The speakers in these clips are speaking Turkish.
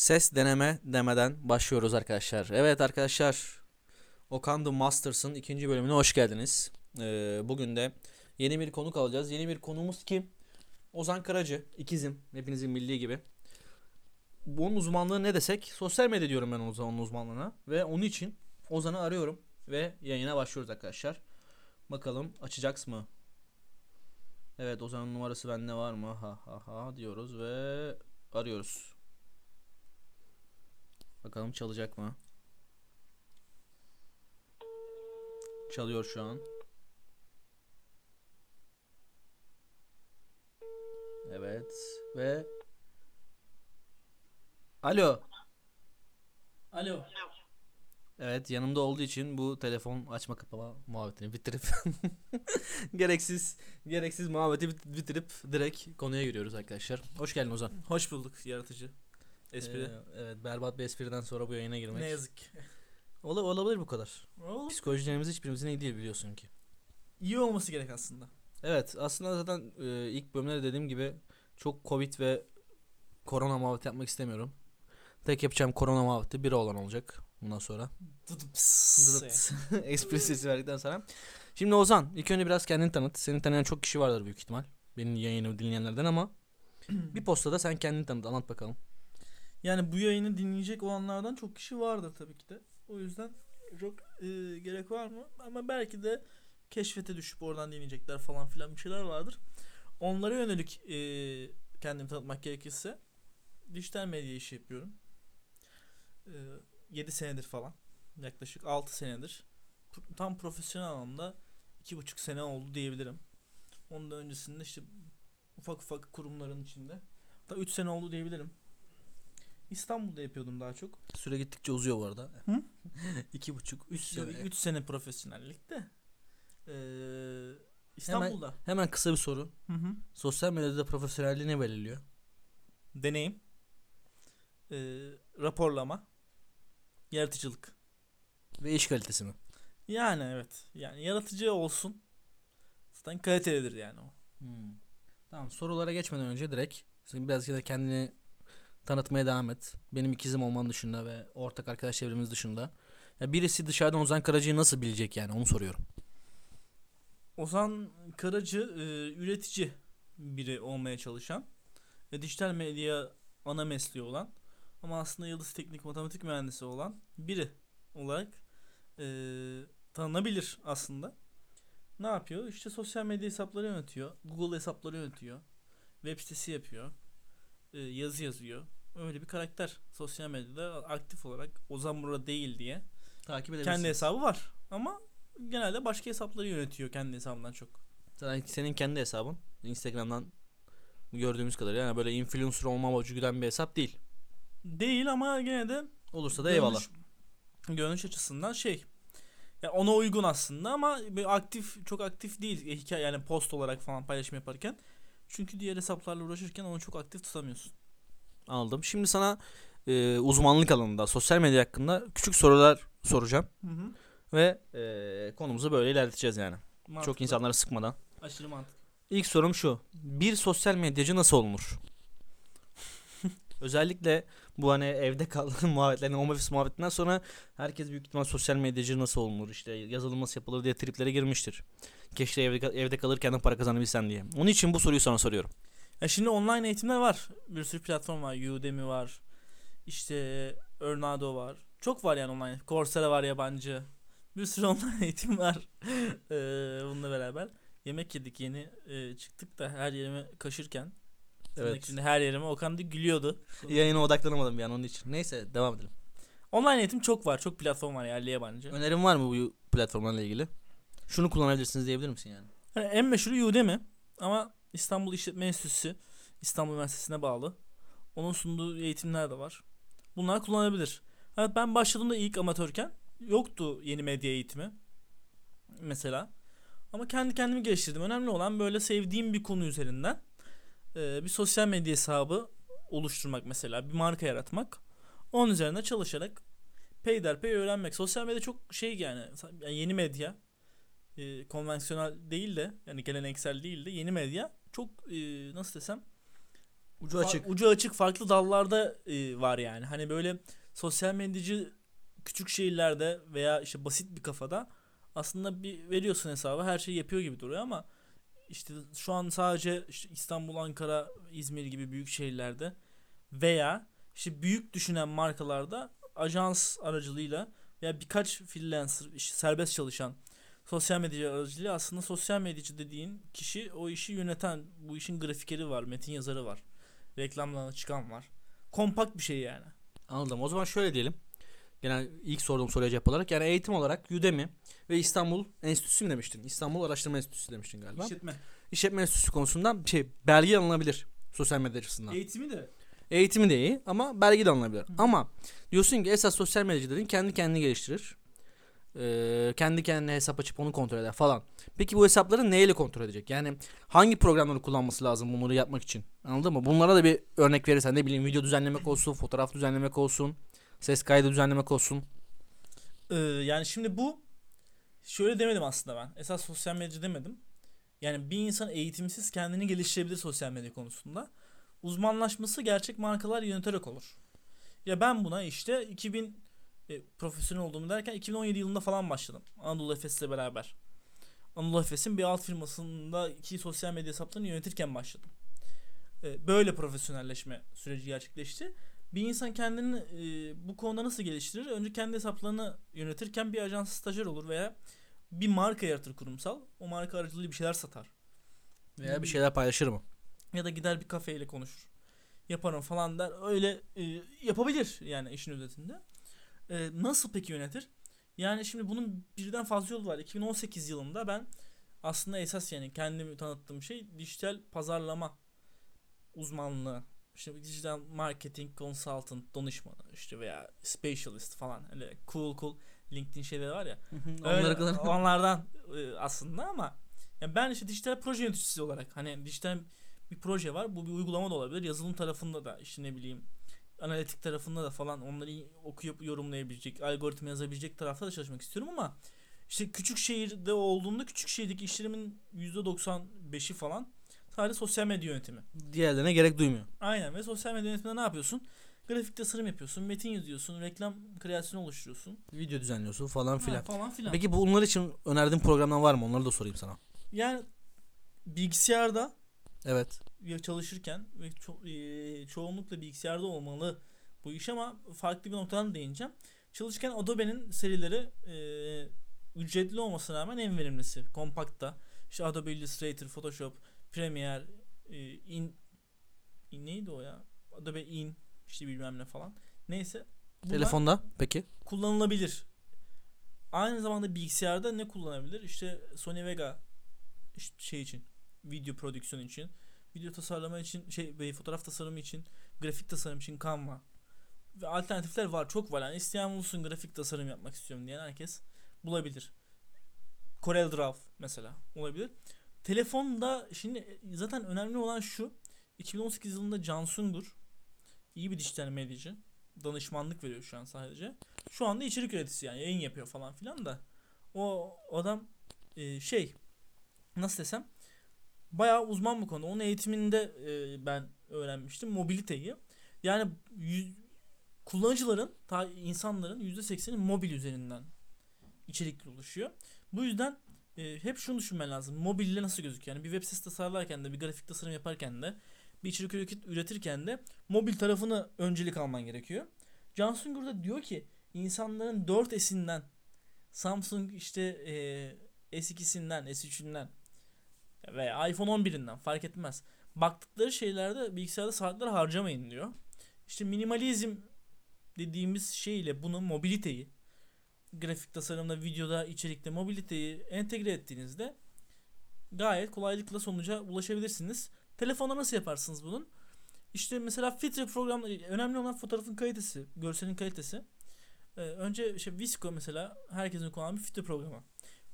Ses deneme demeden başlıyoruz arkadaşlar. Evet arkadaşlar. Okan The Masters'ın ikinci bölümüne hoş geldiniz. Ee, bugün de yeni bir konuk alacağız. Yeni bir konuğumuz kim? Ozan Karacı. ikizim. Hepinizin bildiği gibi. Bunun uzmanlığı ne desek? Sosyal medya diyorum ben Ozan'ın uzmanlığına. Ve onun için Ozan'ı arıyorum. Ve yayına başlıyoruz arkadaşlar. Bakalım açacak mı? Evet Ozan'ın numarası bende var mı? Ha ha ha diyoruz ve arıyoruz. Bakalım çalacak mı? Çalıyor şu an. Evet ve Alo. Alo. Evet yanımda olduğu için bu telefon açma kapama muhabbetini bitirip gereksiz gereksiz muhabbeti bit- bitirip direkt konuya giriyoruz arkadaşlar. Hoş geldin Ozan. Hoş bulduk yaratıcı. Espri. Ee, evet berbat bir espriden sonra bu yayına girmek. ne yazık ki. Ola- olabilir bu kadar. Oğlum, Psikolojilerimiz hiçbirimizin iyi değil biliyorsun ki. iyi olması gerek aslında. Evet aslında zaten e, ilk bölümde de dediğim gibi çok covid ve korona muhabbeti yapmak istemiyorum. Tek yapacağım korona muhabbeti biri olan olacak bundan sonra. Espri sesi verdikten sonra. Şimdi Ozan ilk önce biraz kendini tanıt. Seni tanıyan çok kişi vardır büyük ihtimal. Benim yayını dinleyenlerden ama bir postada sen kendini tanıt anlat bakalım. Yani bu yayını dinleyecek olanlardan çok kişi vardır tabii ki de. O yüzden çok e, gerek var mı? Ama belki de keşfete düşüp oradan dinleyecekler falan filan bir şeyler vardır. Onlara yönelik e, kendimi tanıtmak gerekirse dijital medya işi yapıyorum. E, 7 senedir falan. Yaklaşık 6 senedir. Tam profesyonel anlamda 2,5 sene oldu diyebilirim. Ondan öncesinde işte ufak ufak kurumların içinde. Da 3 sene oldu diyebilirim. İstanbul'da yapıyordum daha çok. Süre gittikçe uzuyor bu arada. Hı? İki buçuk, üç sene. 3 sene profesyonellikte. Ee, İstanbul'da. Hemen kısa bir soru. Hı hı. Sosyal medyada profesyonelliği ne belirliyor? Deneyim. Ee, raporlama. Yaratıcılık. Ve iş kalitesi mi? Yani evet. Yani yaratıcı olsun. Zaten kalitelidir yani o. Hmm. Tamam sorulara geçmeden önce direkt sen biraz da kendini tanıtmaya devam et. Benim ikizim olman dışında ve ortak arkadaş çevremiz dışında. Ya birisi dışarıdan Ozan Karaca'yı nasıl bilecek yani onu soruyorum. Ozan Karacı e, üretici biri olmaya çalışan ve dijital medya ana mesleği olan ama aslında Yıldız Teknik Matematik Mühendisi olan biri olarak e, tanınabilir aslında. Ne yapıyor? İşte sosyal medya hesapları yönetiyor. Google hesapları yönetiyor. Web sitesi yapıyor. E, yazı yazıyor. Öyle bir karakter. Sosyal medyada aktif olarak Ozan burada değil diye. Takip Kendi hesabı var. Ama genelde başka hesapları yönetiyor kendi hesabından çok. Sen, senin kendi hesabın. Instagram'dan gördüğümüz kadarıyla yani böyle influencer olma amacı güden bir hesap değil. Değil ama gene de Olursa da eyvallah. görünüş, görünüş açısından şey. Ya ona uygun aslında ama aktif çok aktif değil hikaye yani post olarak falan paylaşım yaparken. Çünkü diğer hesaplarla uğraşırken onu çok aktif tutamıyorsun. Anladım. Şimdi sana e, uzmanlık alanında sosyal medya hakkında küçük sorular soracağım. Hı hı. Ve e, konumuzu böyle ilerleteceğiz yani. Çok insanları sıkmadan. aşırı mantıklı. İlk sorum şu. Bir sosyal medyacı nasıl olunur? Özellikle bu hani evde kal muhabbetlerine, home office muhabbetinden sonra herkes büyük ihtimal sosyal medyacı nasıl olunur işte yazılım nasıl yapılır diye triplere girmiştir. Keşke evde, evde kalırken de para kazanabilsem diye. Onun için bu soruyu sana soruyorum. Ya şimdi online eğitimler var. Bir sürü platform var. Udemy var. İşte Örnado var. Çok var yani online. Coursera var yabancı. Bir sürü online eğitim var. ee, bununla beraber. Yemek yedik yeni e, çıktık da her yerime kaşırken. Evet. Şimdi her yerime Okan da gülüyordu. Yayına odaklanamadım an onun için. Neyse devam edelim. Online eğitim çok var. Çok platform var yerli yabancı. Önerin var mı bu platformlarla ilgili? Şunu kullanabilirsiniz diyebilir misin yani? Yani en meşhuru Udemy ama İstanbul İşletme Enstitüsü İstanbul Üniversitesi'ne bağlı. Onun sunduğu eğitimler de var. Bunlar kullanılabilir. Evet, ben başladığımda ilk amatörken yoktu yeni medya eğitimi. Mesela. Ama kendi kendimi geliştirdim. Önemli olan böyle sevdiğim bir konu üzerinden e, bir sosyal medya hesabı oluşturmak mesela. Bir marka yaratmak. Onun üzerine çalışarak peyderpey öğrenmek. Sosyal medya çok şey yani yeni medya e, konvansiyonel değil de yani geleneksel değil de yeni medya çok e, nasıl desem Ucu açık. ucu açık farklı dallarda e, var yani. Hani böyle sosyal medyacı küçük şehirlerde veya işte basit bir kafada aslında bir veriyorsun hesabı her şeyi yapıyor gibi duruyor ama işte şu an sadece işte İstanbul, Ankara, İzmir gibi büyük şehirlerde veya işte büyük düşünen markalarda ajans aracılığıyla veya birkaç freelancer işte serbest çalışan sosyal medya aracılığıyla aslında sosyal medyacı dediğin kişi o işi yöneten bu işin grafikeri var, metin yazarı var. Reklamlarına çıkan var. Kompakt bir şey yani. Anladım. O zaman şöyle diyelim. Genel ilk sorduğum soruya cevap olarak. Yani eğitim olarak Udemy ve İstanbul Enstitüsü mü demiştin? İstanbul Araştırma Enstitüsü demiştin galiba. İşletme. İşletme Enstitüsü konusunda bir şey belge alınabilir sosyal medya açısından. Eğitimi de Eğitimi de iyi ama belge de alınabilir. Ama diyorsun ki esas sosyal medyacıların kendi kendini geliştirir. Ee, kendi kendine hesap açıp onu kontrol eder falan. Peki bu hesapları neyle kontrol edecek? Yani hangi programları kullanması lazım bunları yapmak için? Anladın mı? Bunlara da bir örnek verirsen ne bileyim video düzenlemek olsun, fotoğraf düzenlemek olsun, ses kaydı düzenlemek olsun. Ee, yani şimdi bu şöyle demedim aslında ben. Esas sosyal medya demedim. Yani bir insan eğitimsiz kendini geliştirebilir sosyal medya konusunda. Uzmanlaşması gerçek markalar yöneterek olur. Ya ben buna işte 2000 e, profesyonel olduğumu derken 2017 yılında falan başladım. Anadolu Efes'le beraber. Anadolu Efes'in bir alt firmasındaki sosyal medya hesaplarını yönetirken başladım. E, böyle profesyonelleşme süreci gerçekleşti. Bir insan kendini e, bu konuda nasıl geliştirir? Önce kendi hesaplarını yönetirken bir ajans stajyer olur veya bir marka yaratır kurumsal. O marka aracılığıyla bir şeyler satar. Veya bir şeyler paylaşır mı? Ya da gider bir kafeyle konuşur. Yaparım falan der. Öyle e, yapabilir yani işin özetinde. E, nasıl peki yönetir? Yani şimdi bunun birden fazla yolu var. 2018 yılında ben aslında esas yani kendimi tanıttığım şey dijital pazarlama uzmanlığı. İşte dijital marketing consultant danışmanı işte veya specialist falan. Öyle cool cool LinkedIn şeyleri var ya. Öyle, kadar. onlardan e, aslında ama yani ben işte dijital proje yöneticisi olarak hani dijital bir proje var. Bu bir uygulama da olabilir. Yazılım tarafında da işte ne bileyim analitik tarafında da falan onları okuyup yorumlayabilecek, algoritma yazabilecek tarafta da çalışmak istiyorum ama işte küçük şehirde olduğunda küçük şehirdeki işlerimin %95'i falan sadece sosyal medya yönetimi. Diğerlerine gerek duymuyor. Aynen ve sosyal medya yönetiminde ne yapıyorsun? Grafik tasarım yapıyorsun, metin yazıyorsun, reklam kreasyonu oluşturuyorsun. Video düzenliyorsun falan Ha, filan. falan filan. Peki bunlar için önerdiğin programlar var mı? Onları da sorayım sana. Yani bilgisayarda Evet. ya çalışırken ve ço- eee, çoğunlukla bilgisayarda olmalı bu iş ama farklı bir noktadan değineceğim. Çalışırken Adobe'nin serileri eee, ücretli olmasına rağmen en verimlisi. Compact'ta. İşte Adobe Illustrator, Photoshop, Premiere, eee, in, in neydi o ya? Adobe In işte bilmem ne falan. Neyse. Telefonda peki? kullanılabilir. Aynı zamanda bilgisayarda ne kullanabilir? İşte Sony Vega şey için, video prodüksiyon için, video tasarlama için, şey fotoğraf tasarımı için, grafik tasarım için Canva. Ve alternatifler var, çok var. Yani isteyen bulsun grafik tasarım yapmak istiyorum diyen herkes bulabilir. Corel Draw mesela olabilir. Telefonda şimdi zaten önemli olan şu. 2018 yılında Can Sungur iyi bir dijital medyacı. Danışmanlık veriyor şu an sadece. Şu anda içerik üreticisi yani yayın yapıyor falan filan da. O adam e, şey nasıl desem bayağı uzman bu konuda. Onun eğitiminde e, ben öğrenmiştim mobiliteyi. Yani yüz- kullanıcıların, ta insanların %80'i mobil üzerinden içerik oluşuyor. Bu yüzden e, hep şunu düşünmen lazım. Mobille nasıl gözüküyor? Yani bir web sitesi tasarlarken de bir grafik tasarım yaparken de bir içerik üret- üretirken de mobil tarafını öncelik alman gerekiyor. Can Sungur da diyor ki insanların 4S'inden Samsung işte e, S2'sinden S3'ünden veya iPhone 11'inden fark etmez. Baktıkları şeylerde bilgisayarda saatler harcamayın diyor. İşte minimalizm dediğimiz şeyle bunu mobiliteyi grafik tasarımda, videoda, içerikte mobiliteyi entegre ettiğinizde gayet kolaylıkla sonuca ulaşabilirsiniz. Telefonda nasıl yaparsınız bunun? İşte mesela filtre program önemli olan fotoğrafın kalitesi, görselin kalitesi. Ee, önce işte Visco mesela herkesin kullanan bir filtre programı.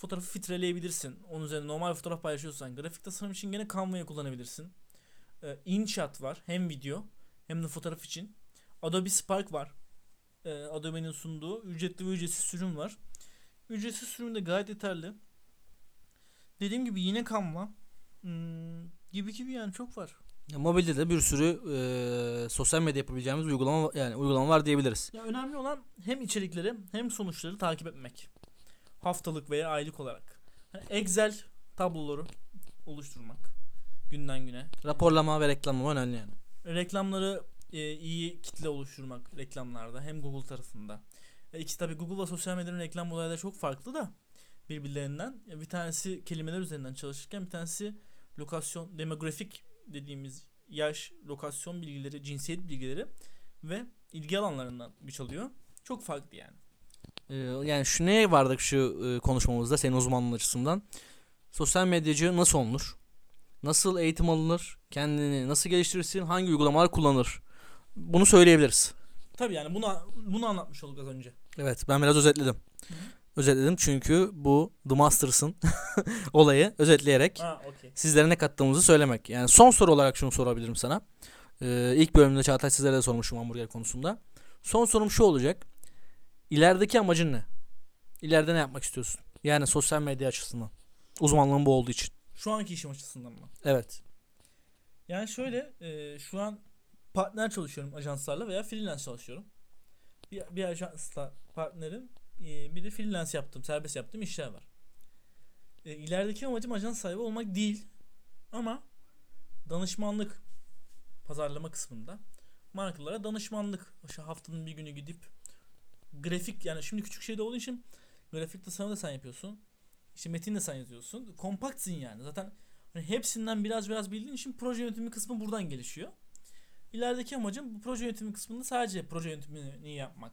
Fotoğrafı filtreleyebilirsin. Onun üzerine normal fotoğraf paylaşıyorsan grafik tasarım için gene Canva'yı kullanabilirsin. Ee, InShot var hem video hem de fotoğraf için. Adobe Spark var. Ee, Adobe'nin sunduğu ücretli ve ücretsiz sürüm var. Ücretsiz sürüm de gayet yeterli. Dediğim gibi yine Canva. Hmm, gibi gibi yani çok var. Ya, mobilde de bir sürü e, sosyal medya yapabileceğimiz uygulama yani uygulama var diyebiliriz. Ya önemli olan hem içerikleri hem sonuçları takip etmek. Haftalık veya aylık olarak. Hani Excel tabloları oluşturmak günden güne. Raporlama ve reklamlama önemli yani. Reklamları e, iyi kitle oluşturmak reklamlarda hem Google tarafında. E, ikisi tabii Google ve sosyal medyanın reklam olayları çok farklı da birbirlerinden. Ya bir tanesi kelimeler üzerinden çalışırken bir tanesi lokasyon, demografik dediğimiz yaş, lokasyon bilgileri, cinsiyet bilgileri ve ilgi alanlarından güç alıyor. Çok farklı yani. Ee, yani şu neye vardık şu e, konuşmamızda senin uzmanlığın açısından? Sosyal medyacı nasıl olunur? Nasıl eğitim alınır? Kendini nasıl geliştirirsin? Hangi uygulamalar kullanır? Bunu söyleyebiliriz. Tabii yani bunu bunu anlatmış olduk az önce. Evet ben biraz özetledim. Hı hı. Özetledim çünkü bu The Masters'ın olayı özetleyerek Ha okey. sizlere ne kattığımızı söylemek. Yani son soru olarak şunu sorabilirim sana. Ee, ilk bölümde Çağatay sizlere de sormuşum hamburger konusunda. Son sorum şu olacak. İlerideki amacın ne? İleride ne yapmak istiyorsun? Yani sosyal medya açısından. Uzmanlığın bu olduğu için. Şu anki işim açısından mı? Evet. Yani şöyle e, şu an partner çalışıyorum ajanslarla veya freelance çalışıyorum. Bir, bir ajansla partnerim e, bir de freelance yaptığım, serbest yaptığım işler var. E, ilerideki amacım ajans sahibi olmak değil ama danışmanlık pazarlama kısmında markalara danışmanlık işte haftanın bir günü gidip grafik yani şimdi küçük şeyde olduğu için grafik tasarımı da sen yapıyorsun. İşte metin de sen yazıyorsun. Kompaktsin yani. Zaten Hani hepsinden biraz biraz bildiğin için proje yönetimi kısmı buradan gelişiyor. İlerideki amacım bu proje yönetimi kısmında sadece proje yönetimini yapmak.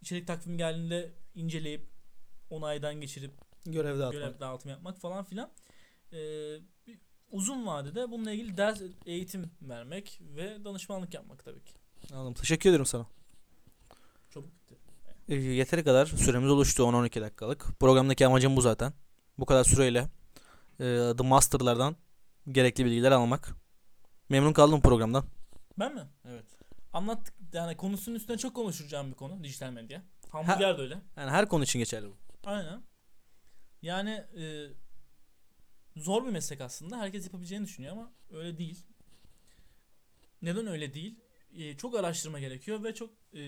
İçerik takvimi geldiğinde inceleyip onaydan geçirip Görev dağıtmak. görev dağıtımı yapmak falan filan. Ee, uzun vadede bununla ilgili ders eğitim vermek ve danışmanlık yapmak tabii ki. Anladım. Teşekkür ederim sana. Çabuk bitti. Ee, yeteri kadar süremiz oluştu 10-12 dakikalık. Programdaki amacım bu zaten. Bu kadar süreyle e, The Master'lardan gerekli bilgiler almak. Memnun kaldım programdan. Ben mi? Evet. Anlattık yani konusunun üstüne çok konuşacağım bir konu dijital medya. Hamburger de öyle. Yani her konu için geçerli bu. Aynen. Yani e, zor bir meslek aslında. Herkes yapabileceğini düşünüyor ama öyle değil. Neden öyle değil? E, çok araştırma gerekiyor ve çok e,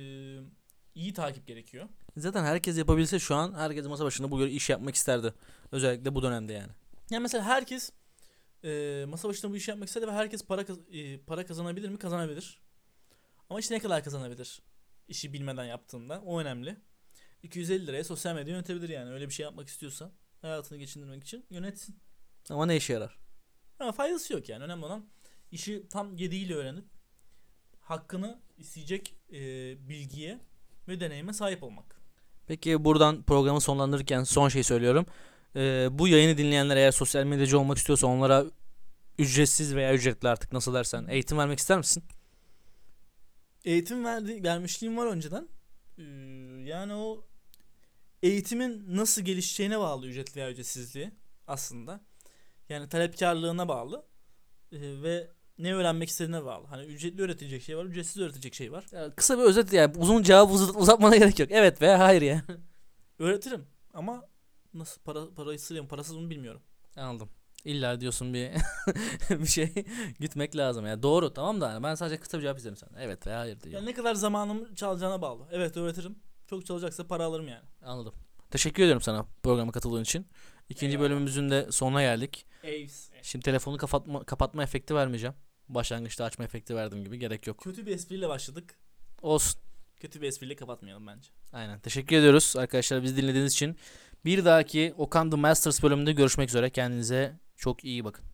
iyi takip gerekiyor. Zaten herkes yapabilse şu an herkes masa başında bu iş yapmak isterdi. Özellikle bu dönemde yani. Yani mesela herkes e, masa başında bu işi yapmak istedi ve herkes para e, para kazanabilir mi? Kazanabilir. Ama işte ne kadar kazanabilir? İşi bilmeden yaptığında. O önemli. 250 liraya sosyal medya yönetebilir yani. Öyle bir şey yapmak istiyorsa hayatını geçindirmek için yönetsin. Ama ne işe yarar? Ama faydası yok yani. Önemli olan işi tam yediğiyle öğrenip hakkını isteyecek e, bilgiye ve deneyime sahip olmak. Peki buradan programı sonlandırırken son şey söylüyorum. Ee, bu yayını dinleyenler eğer sosyal medyacı olmak istiyorsa onlara ücretsiz veya ücretli artık nasıl dersen eğitim vermek ister misin? Eğitim verdi, vermişliğim var önceden. Ee, yani o eğitimin nasıl gelişeceğine bağlı ücretli veya ücretsizliği aslında. Yani talepkarlığına bağlı Ee, ve ne öğrenmek istediğine bağlı. Hani ücretli öğretilecek şey var, ücretsiz öğretilecek şey var. Ya kısa bir özet yani uzun cevabı uzat- uzatmana gerek yok. Evet veya hayır ya. Öğretirim ama nasıl para parasız mı parasız mı bilmiyorum. Anladım. İlla diyorsun bir bir şey gitmek lazım. Yani doğru tamam da yani ben sadece kısa bir cevap istedim sana. Evet veya hayır diyor. Yani ne kadar zamanımı çalacağına bağlı. Evet öğretirim. Çok çalacaksa para alırım yani. Anladım. Teşekkür ediyorum sana programa katıldığın için. İkinci Eyvallah. bölümümüzün de sonuna geldik. Aves. Şimdi telefonu kapatma, kapatma efekti vermeyeceğim. Başlangıçta açma efekti verdiğim gibi gerek yok. Kötü bir espriyle başladık. Olsun. Kötü bir espriyle kapatmayalım bence. Aynen. Teşekkür ediyoruz arkadaşlar bizi dinlediğiniz için. Bir dahaki Okan The Masters bölümünde görüşmek üzere. Kendinize çok iyi bakın.